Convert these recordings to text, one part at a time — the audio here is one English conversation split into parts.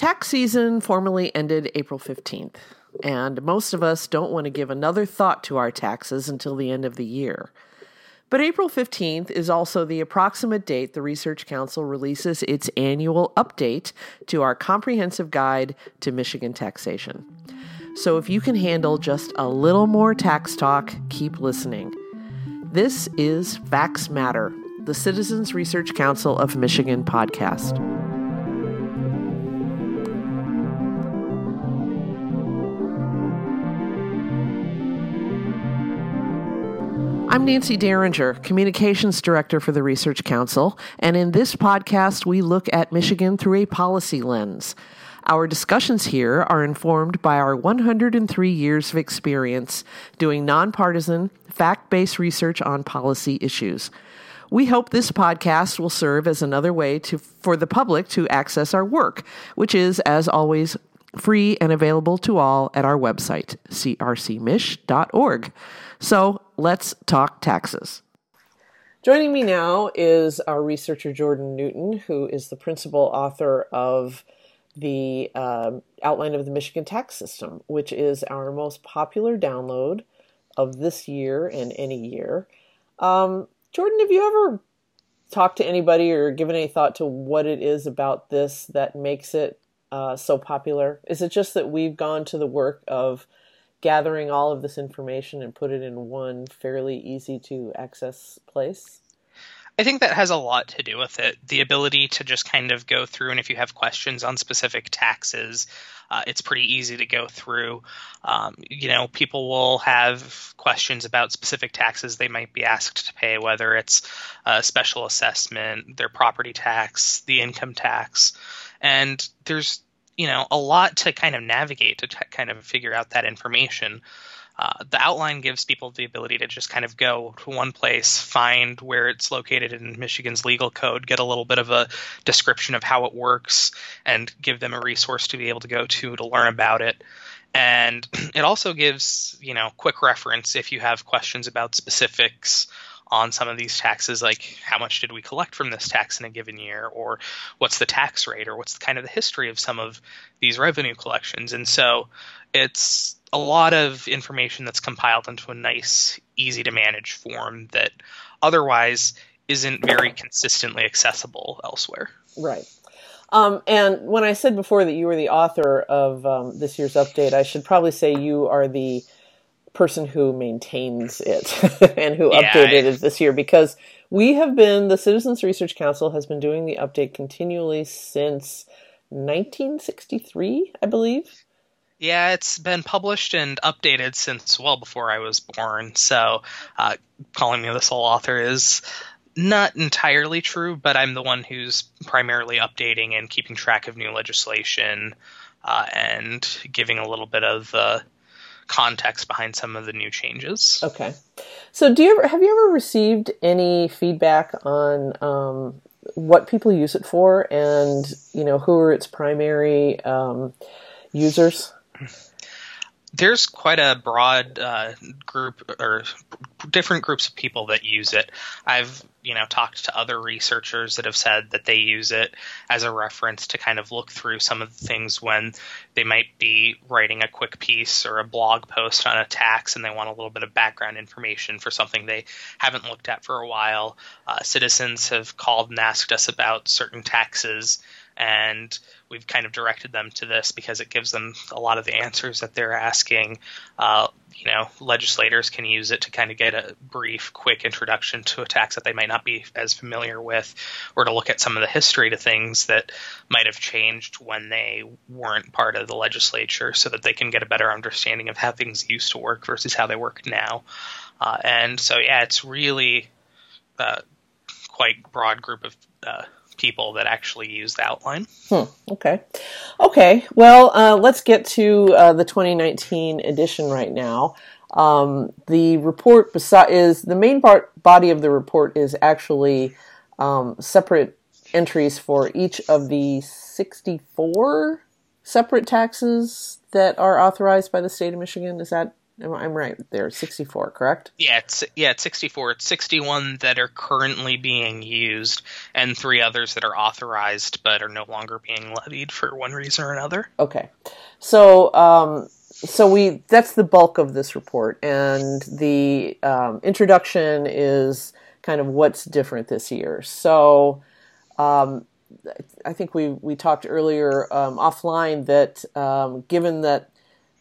Tax season formally ended April 15th, and most of us don't want to give another thought to our taxes until the end of the year. But April 15th is also the approximate date the Research Council releases its annual update to our comprehensive guide to Michigan taxation. So if you can handle just a little more tax talk, keep listening. This is Facts Matter, the Citizens Research Council of Michigan podcast. I'm Nancy Derringer, Communications Director for the Research Council, and in this podcast, we look at Michigan through a policy lens. Our discussions here are informed by our 103 years of experience doing nonpartisan, fact based research on policy issues. We hope this podcast will serve as another way to, for the public to access our work, which is, as always, free and available to all at our website, crcmich.org. So let's talk taxes. Joining me now is our researcher Jordan Newton, who is the principal author of the uh, outline of the Michigan tax system, which is our most popular download of this year and any year. Um, Jordan, have you ever talked to anybody or given any thought to what it is about this that makes it uh, so popular? Is it just that we've gone to the work of gathering all of this information and put it in one fairly easy to access place? I think that has a lot to do with it. The ability to just kind of go through, and if you have questions on specific taxes, uh, it's pretty easy to go through. Um, you know, people will have questions about specific taxes they might be asked to pay, whether it's a special assessment, their property tax, the income tax. And there's you know a lot to kind of navigate to t- kind of figure out that information. Uh, the outline gives people the ability to just kind of go to one place, find where it's located in Michigan's legal code, get a little bit of a description of how it works, and give them a resource to be able to go to to learn about it. And it also gives, you know, quick reference if you have questions about specifics on some of these taxes, like how much did we collect from this tax in a given year, or what's the tax rate, or what's kind of the history of some of these revenue collections. And so it's a lot of information that's compiled into a nice, easy to manage form that otherwise isn't very consistently accessible elsewhere. Right. Um, and when I said before that you were the author of um, this year's update, I should probably say you are the person who maintains it and who yeah, updated it this year because we have been the Citizens Research Council has been doing the update continually since 1963, I believe. Yeah, it's been published and updated since well before I was born. So, uh, calling me the sole author is not entirely true, but I'm the one who's primarily updating and keeping track of new legislation uh, and giving a little bit of the context behind some of the new changes. Okay. So, do you ever have you ever received any feedback on um, what people use it for, and you know who are its primary um, users? there's quite a broad uh, group or different groups of people that use it. I've you know talked to other researchers that have said that they use it as a reference to kind of look through some of the things when they might be writing a quick piece or a blog post on a tax and they want a little bit of background information for something they haven't looked at for a while. Uh, citizens have called and asked us about certain taxes and we've kind of directed them to this because it gives them a lot of the answers that they're asking. Uh, you know, legislators can use it to kind of get a brief, quick introduction to a tax that they might not be as familiar with, or to look at some of the history to things that might have changed when they weren't part of the legislature, so that they can get a better understanding of how things used to work versus how they work now. Uh, and so, yeah, it's really uh, quite broad group of uh, people that actually use the outline. Hmm, okay. Okay. Well, uh, let's get to uh, the 2019 edition right now. Um, the report is the main part body of the report is actually um, separate entries for each of the 64 separate taxes that are authorized by the state of Michigan. Is that I'm right there. 64, correct? Yeah, it's yeah, it's 64. It's 61 that are currently being used, and three others that are authorized but are no longer being levied for one reason or another. Okay, so um, so we that's the bulk of this report, and the um, introduction is kind of what's different this year. So. Um, I think we we talked earlier um, offline that um, given that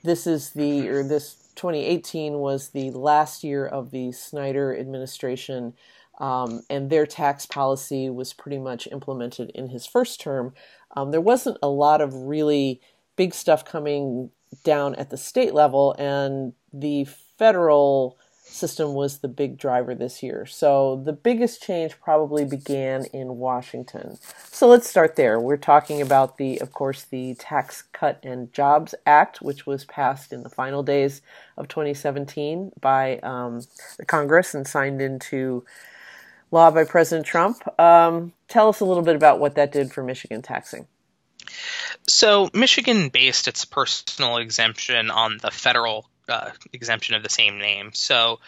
this is the or this 2018 was the last year of the Snyder administration, um, and their tax policy was pretty much implemented in his first term. Um, there wasn't a lot of really big stuff coming down at the state level, and the federal system was the big driver this year. So the biggest change probably began in Washington. So let's start there. We're talking about the, of course, the Tax Cut and Jobs Act, which was passed in the final days of 2017 by um, the Congress and signed into law by President Trump. Um, tell us a little bit about what that did for Michigan taxing. So, Michigan based its personal exemption on the federal uh, exemption of the same name. So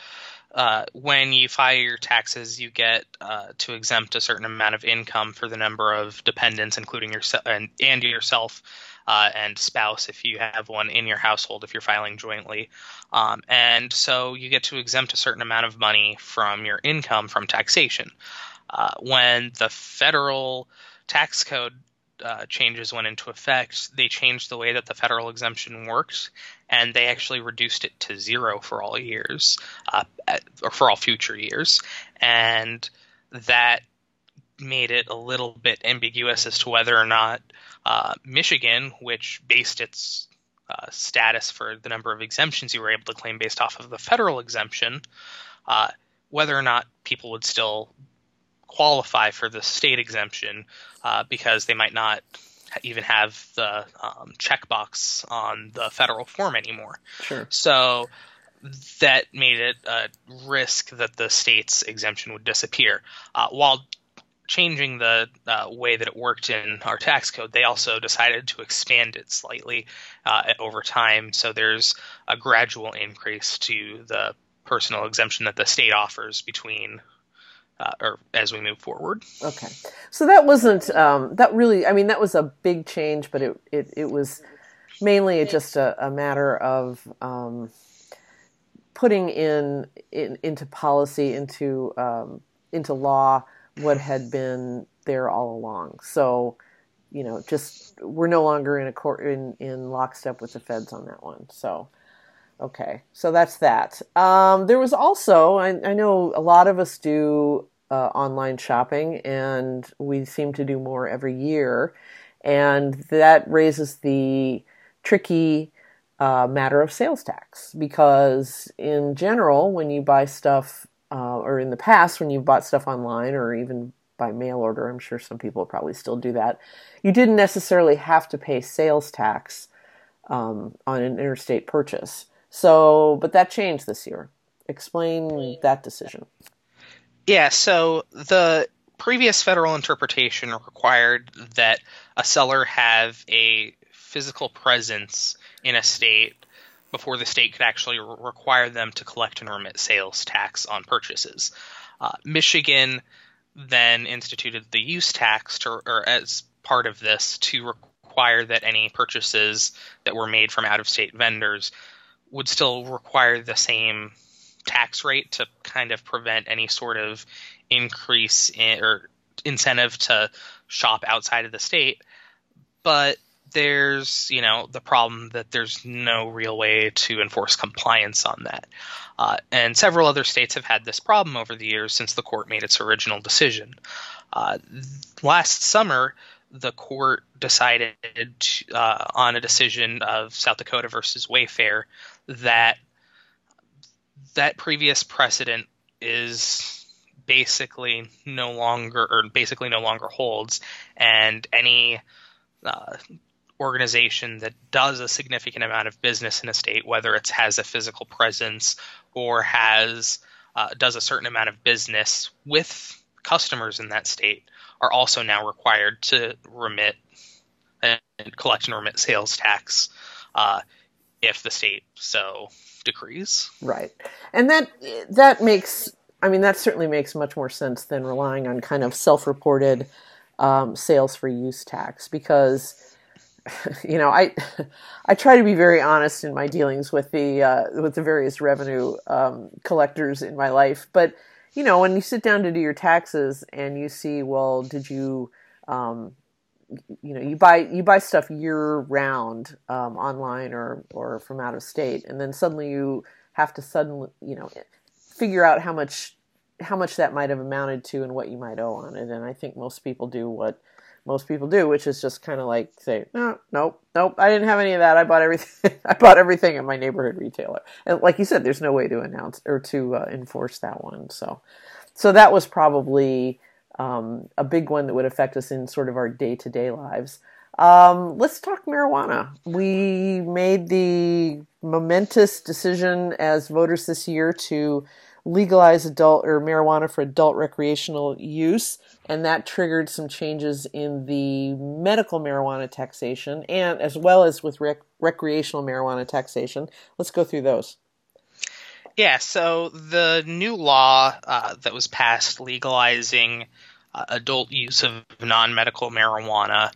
uh, when you file your taxes, you get uh, to exempt a certain amount of income for the number of dependents, including yourself and, and yourself uh, and spouse if you have one in your household if you're filing jointly. Um, and so you get to exempt a certain amount of money from your income from taxation. Uh, when the federal tax code uh, changes went into effect, they changed the way that the federal exemption works, and they actually reduced it to zero for all years, uh, or for all future years, and that made it a little bit ambiguous as to whether or not uh, Michigan, which based its uh, status for the number of exemptions you were able to claim based off of the federal exemption, uh, whether or not people would still qualify for the state exemption uh, because they might not even have the um, checkbox on the federal form anymore. Sure. So that made it a risk that the state's exemption would disappear. Uh, while changing the uh, way that it worked in our tax code, they also decided to expand it slightly uh, over time. So there's a gradual increase to the personal exemption that the state offers between uh, or as we move forward. Okay, so that wasn't um, that really. I mean, that was a big change, but it it, it was mainly just a, a matter of um, putting in, in, into policy into um, into law what had been there all along. So you know, just we're no longer in a court in in lockstep with the feds on that one. So. Okay, so that's that. Um, there was also, I, I, know a lot of us do uh, online shopping, and we seem to do more every year. And that raises the tricky uh, matter of sales tax because, in general, when you buy stuff, uh, or in the past, when you bought stuff online or even by mail order, I'm sure some people probably still do that, you didn't necessarily have to pay sales tax um, on an interstate purchase. So, but that changed this year. Explain that decision. Yeah, so the previous federal interpretation required that a seller have a physical presence in a state before the state could actually re- require them to collect and remit sales tax on purchases. Uh, Michigan then instituted the use tax to, or as part of this to require that any purchases that were made from out of state vendors would still require the same tax rate to kind of prevent any sort of increase in, or incentive to shop outside of the state. But there's, you know, the problem that there's no real way to enforce compliance on that. Uh, and several other states have had this problem over the years since the court made its original decision. Uh, last summer, the court decided uh, on a decision of South Dakota versus Wayfair that that previous precedent is basically no longer or basically no longer holds. And any uh, organization that does a significant amount of business in a state whether it has a physical presence or has uh, does a certain amount of business with customers in that state are also now required to remit and collect and remit sales tax uh, if the state so decrees. Right, and that that makes. I mean, that certainly makes much more sense than relying on kind of self-reported um, sales for use tax because you know, I I try to be very honest in my dealings with the uh, with the various revenue um, collectors in my life. But you know, when you sit down to do your taxes and you see, well, did you, um, you know, you buy you buy stuff year round um, online or or from out of state, and then suddenly you have to suddenly, you know, figure out how much how much that might have amounted to and what you might owe on it. And I think most people do what most people do, which is just kind of like say, no, nope, nope, I didn't have any of that. I bought everything. I bought everything at my neighborhood retailer. And like you said, there's no way to announce or to uh, enforce that one. So, so that was probably um, a big one that would affect us in sort of our day to day lives. Um, let's talk marijuana. We made the momentous decision as voters this year to legalize adult or marijuana for adult recreational use, and that triggered some changes in the medical marijuana taxation and as well as with rec- recreational marijuana taxation. Let's go through those. Yeah, so the new law uh, that was passed legalizing uh, adult use of non-medical marijuana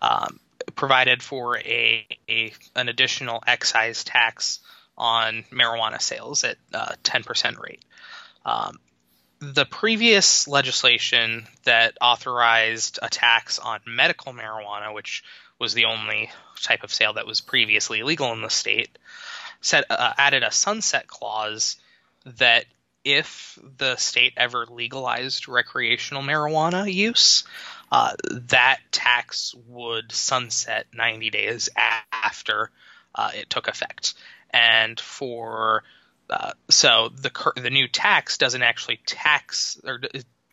um, provided for a, a, an additional excise tax on marijuana sales at uh, 10% rate. Um, the previous legislation that authorized a tax on medical marijuana, which was the only type of sale that was previously legal in the state, set, uh, added a sunset clause that if the state ever legalized recreational marijuana use, uh, that tax would sunset 90 days after uh, it took effect. And for uh, so the the new tax doesn't actually tax or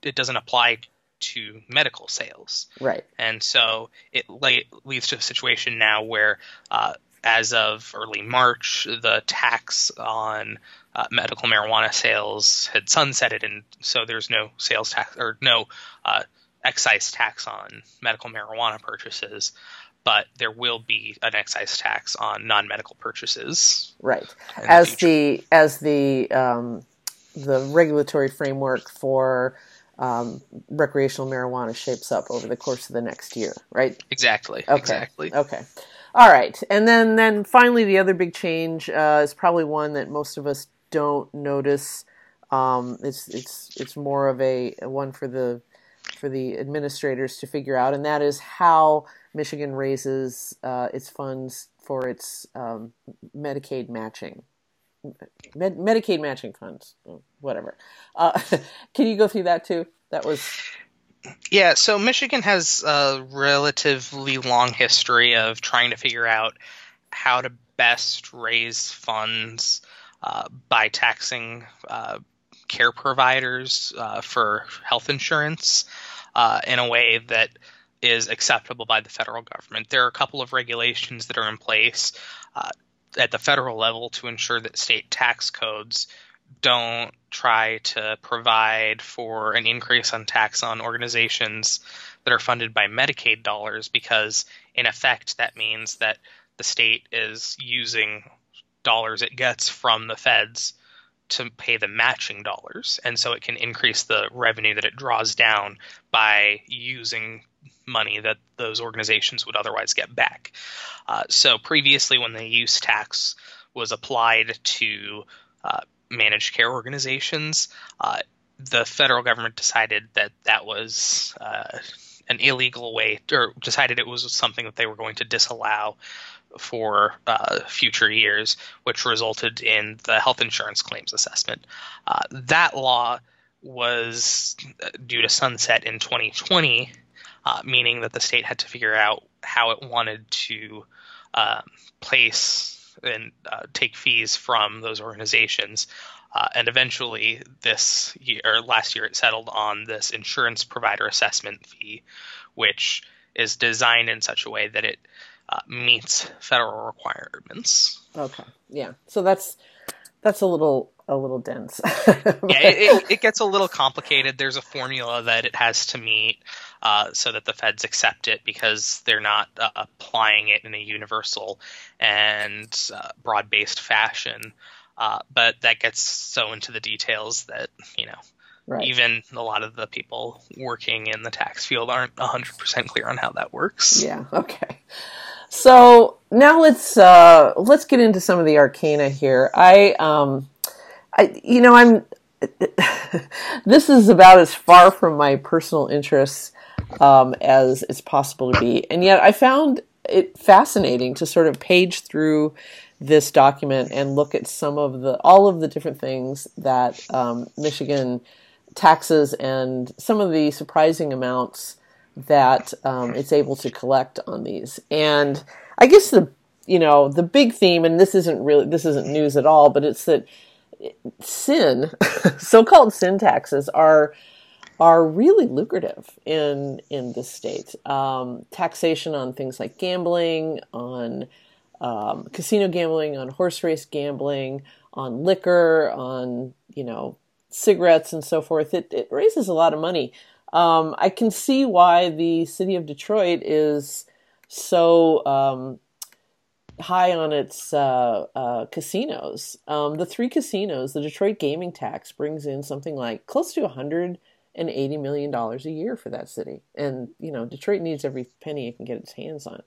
it doesn't apply to medical sales. Right. And so it like, leads to a situation now where, uh, as of early March, the tax on uh, medical marijuana sales had sunsetted, and so there's no sales tax or no uh, excise tax on medical marijuana purchases but there will be an excise tax on non-medical purchases. Right. As the, the, as the um, the regulatory framework for um, recreational marijuana shapes up over the course of the next year, right? Exactly. Okay. Exactly. Okay. All right, and then then finally the other big change uh, is probably one that most of us don't notice. Um, it's it's it's more of a, one for the for the administrators to figure out, and that is how Michigan raises uh, its funds for its um, Medicaid matching. Med- Medicaid matching funds, whatever. Uh, can you go through that too? That was. Yeah, so Michigan has a relatively long history of trying to figure out how to best raise funds uh, by taxing uh, care providers uh, for health insurance uh, in a way that is acceptable by the federal government. There are a couple of regulations that are in place uh, at the federal level to ensure that state tax codes don't try to provide for an increase on tax on organizations that are funded by Medicaid dollars because, in effect, that means that the state is using dollars it gets from the feds to pay the matching dollars. And so it can increase the revenue that it draws down by using money that those organizations would otherwise get back. Uh, so previously, when the use tax was applied to uh, managed care organizations, uh, the federal government decided that that was uh, an illegal way, or decided it was something that they were going to disallow for uh, future years, which resulted in the health insurance claims assessment. Uh, that law was due to sunset in 2020 uh, meaning that the state had to figure out how it wanted to um, place and uh, take fees from those organizations. Uh, and eventually, this year, or last year, it settled on this insurance provider assessment fee, which is designed in such a way that it uh, meets federal requirements. Okay, yeah. So that's that's a little a little dense. yeah, it, it, gets a little complicated. There's a formula that it has to meet uh, so that the feds accept it because they're not uh, applying it in a universal and uh, broad-based fashion. Uh, but that gets so into the details that you know right. even a lot of the people working in the tax field aren't 100% clear on how that works. Yeah. Okay. So now let's uh, let's get into some of the arcana here. I um, I you know I'm this is about as far from my personal interests um, as it's possible to be, and yet I found it fascinating to sort of page through this document and look at some of the all of the different things that um, Michigan taxes and some of the surprising amounts that um, it's able to collect on these. And I guess the you know the big theme, and this isn't really this isn't news at all, but it's that sin, so-called sin taxes, are are really lucrative in in the state. Um, taxation on things like gambling, on um, casino gambling, on horse race gambling, on liquor, on you know cigarettes and so forth. It it raises a lot of money. Um, I can see why the city of Detroit is so um, high on its uh, uh, casinos. Um, the three casinos, the Detroit gaming tax brings in something like close to 180 million dollars a year for that city, and you know Detroit needs every penny it can get its hands on.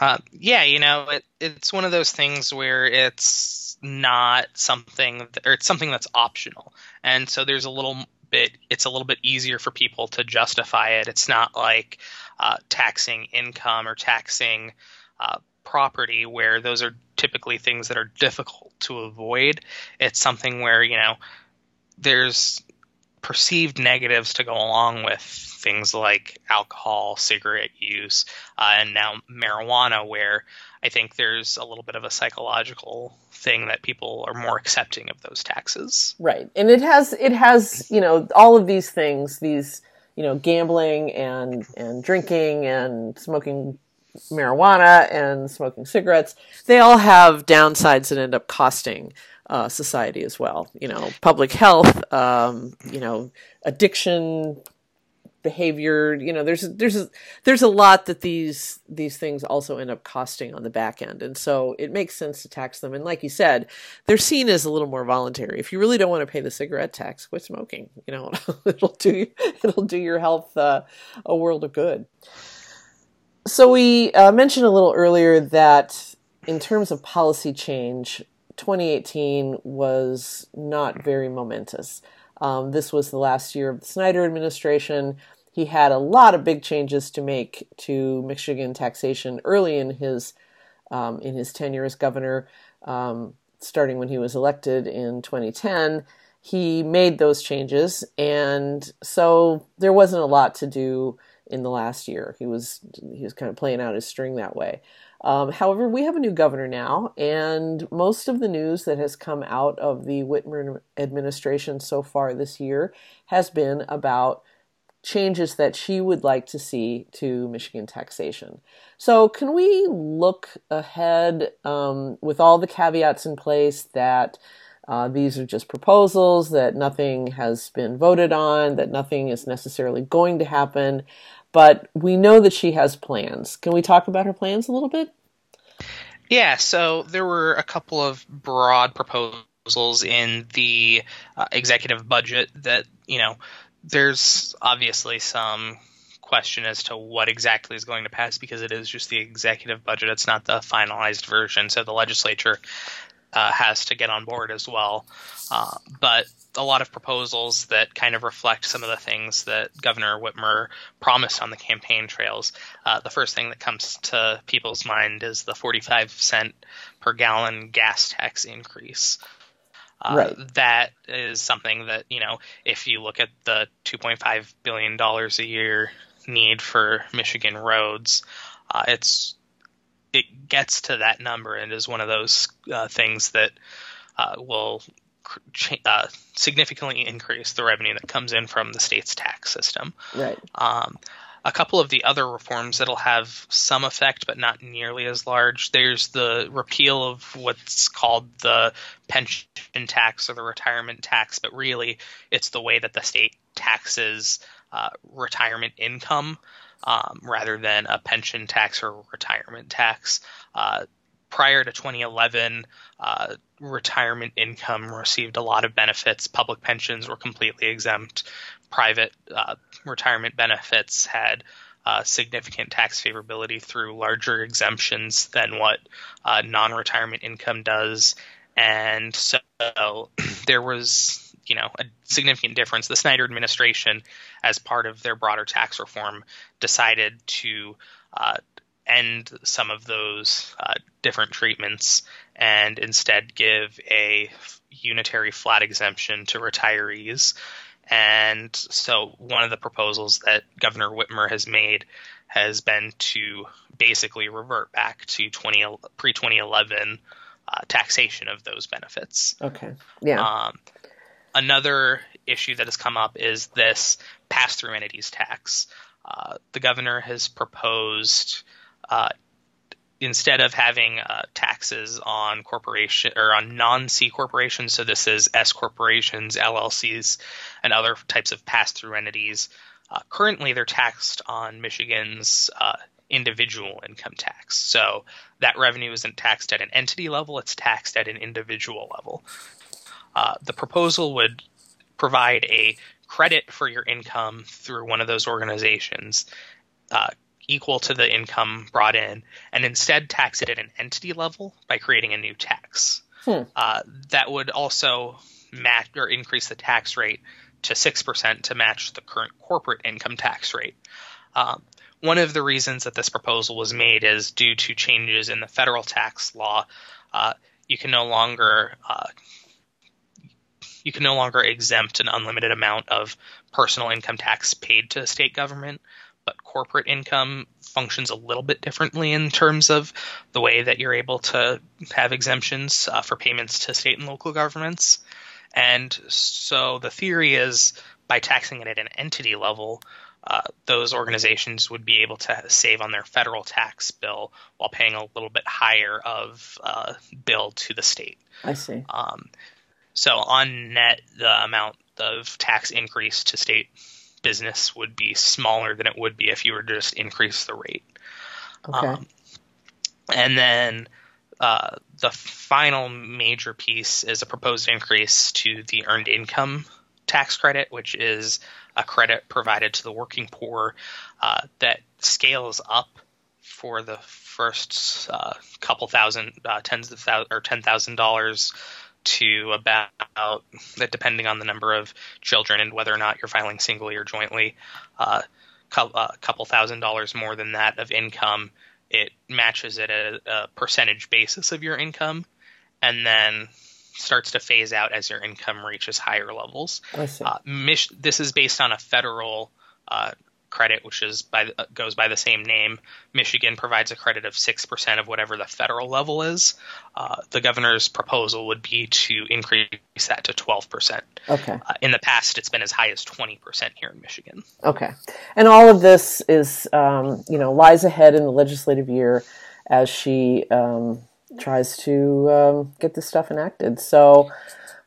Uh, yeah, you know, it, it's one of those things where it's not something, or it's something that's optional, and so there's a little bit, it's a little bit easier for people to justify it. It's not like uh, taxing income or taxing uh, property, where those are typically things that are difficult to avoid. It's something where you know there's perceived negatives to go along with things like alcohol, cigarette use, uh, and now marijuana, where I think there's a little bit of a psychological thing that people are more accepting of those taxes. Right, and it has it has you know all of these things, these you know gambling and and drinking and smoking marijuana and smoking cigarettes. They all have downsides that end up costing uh, society as well. You know, public health, um, you know, addiction, behavior. You know, there's there's a, there's a lot that these these things also end up costing on the back end, and so it makes sense to tax them. And like you said, they're seen as a little more voluntary. If you really don't want to pay the cigarette tax, quit smoking. You know, it'll do it'll do your health uh, a world of good. So we uh, mentioned a little earlier that in terms of policy change, 2018 was not very momentous. Um, this was the last year of the Snyder administration. He had a lot of big changes to make to Michigan taxation early in his um, in his tenure as governor, um, starting when he was elected in 2010. He made those changes, and so there wasn't a lot to do in the last year. He was he was kind of playing out his string that way. Um, however, we have a new governor now, and most of the news that has come out of the Whitmer administration so far this year has been about changes that she would like to see to Michigan taxation. So, can we look ahead um, with all the caveats in place that uh, these are just proposals, that nothing has been voted on, that nothing is necessarily going to happen? But we know that she has plans. Can we talk about her plans a little bit? Yeah, so there were a couple of broad proposals in the uh, executive budget that, you know, there's obviously some question as to what exactly is going to pass because it is just the executive budget. It's not the finalized version. So the legislature uh, has to get on board as well. Uh, but a lot of proposals that kind of reflect some of the things that Governor Whitmer promised on the campaign trails. Uh, the first thing that comes to people's mind is the 45 cent per gallon gas tax increase. Uh, right. That is something that, you know, if you look at the $2.5 billion a year need for Michigan roads, uh, it's it gets to that number and is one of those uh, things that uh, will uh, significantly increase the revenue that comes in from the state's tax system. Right. Um, a couple of the other reforms that'll have some effect, but not nearly as large. There's the repeal of what's called the pension tax or the retirement tax, but really it's the way that the state taxes uh, retirement income um, rather than a pension tax or retirement tax. Uh, prior to 2011, uh, retirement income received a lot of benefits. Public pensions were completely exempt. Private uh, retirement benefits had uh, significant tax favorability through larger exemptions than what uh, non retirement income does. And so there was, you know, a significant difference. The Snyder administration, as part of their broader tax reform, decided to uh, end some of those uh, different treatments and instead give a unitary flat exemption to retirees. And so, one of the proposals that Governor Whitmer has made has been to basically revert back to 20, pre 2011 uh, taxation of those benefits. Okay. Yeah. Um, another issue that has come up is this pass through entities tax. Uh, the governor has proposed uh, instead of having uh, taxes on corporation or on non C corporations, so this is S corporations, LLCs, and other types of pass through entities. Uh, currently, they're taxed on Michigan's uh, individual income tax. So that revenue isn't taxed at an entity level; it's taxed at an individual level. Uh, the proposal would provide a credit for your income through one of those organizations, uh, equal to the income brought in and instead tax it at an entity level by creating a new tax. Hmm. Uh, that would also match or increase the tax rate to 6% to match the current corporate income tax rate. Um, one of the reasons that this proposal was made is due to changes in the federal tax law. Uh, you can no longer uh, you can no longer exempt an unlimited amount of personal income tax paid to the state government but corporate income functions a little bit differently in terms of the way that you're able to have exemptions uh, for payments to state and local governments. And so the theory is by taxing it at an entity level, uh, those organizations would be able to save on their federal tax bill while paying a little bit higher of uh, bill to the state. I see. Um, so on net, the amount of tax increase to state business would be smaller than it would be if you were to just increase the rate. Okay. Um, and then uh, the final major piece is a proposed increase to the earned income tax credit, which is a credit provided to the working poor uh, that scales up for the first uh, couple thousand, uh, tens of thousands, or ten thousand dollars to about depending on the number of children and whether or not you're filing singly or jointly uh, a uh, couple thousand dollars more than that of income it matches at a, a, percentage basis of your income and then starts to phase out as your income reaches higher levels. Uh, this is based on a federal uh, credit, which is by uh, goes by the same name. Michigan provides a credit of six percent of whatever the federal level is. Uh, the governor's proposal would be to increase that to twelve percent. Okay. Uh, in the past, it's been as high as twenty percent here in Michigan. Okay, and all of this is, um, you know, lies ahead in the legislative year as she um, tries to um, get this stuff enacted. So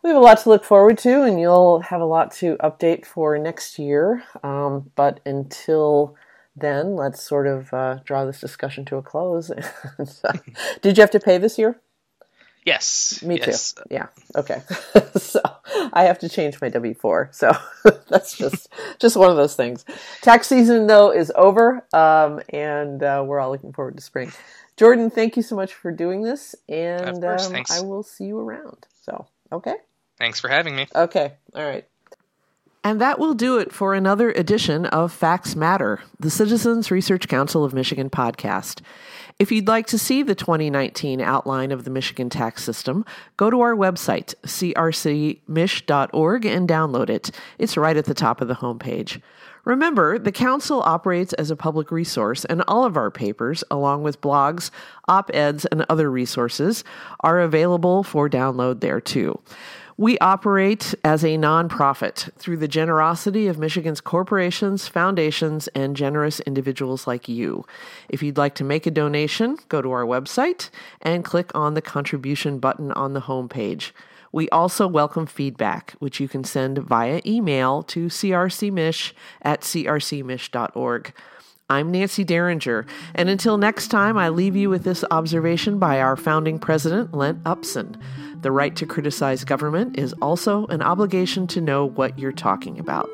we have a lot to look forward to, and you'll have a lot to update for next year. Um, but until then, let's sort of uh, draw this discussion to a close. did you have to pay this year? Yes. Me yes. too. Yeah. Okay. so I have to change my W four. So that's just just one of those things. Tax season though is over, um, and uh, we're all looking forward to spring. Jordan, thank you so much for doing this, and course, um, I will see you around. So okay. Thanks for having me. Okay. All right. And that will do it for another edition of Facts Matter, the Citizens Research Council of Michigan podcast. If you'd like to see the 2019 outline of the Michigan tax system, go to our website, crcmich.org, and download it. It's right at the top of the homepage. Remember, the Council operates as a public resource, and all of our papers, along with blogs, op eds, and other resources, are available for download there too. We operate as a nonprofit through the generosity of Michigan's corporations, foundations, and generous individuals like you. If you'd like to make a donation, go to our website and click on the contribution button on the homepage. We also welcome feedback, which you can send via email to crcmich at crcmich.org. I'm Nancy Derringer, and until next time, I leave you with this observation by our founding president, Lent Upson. The right to criticize government is also an obligation to know what you're talking about.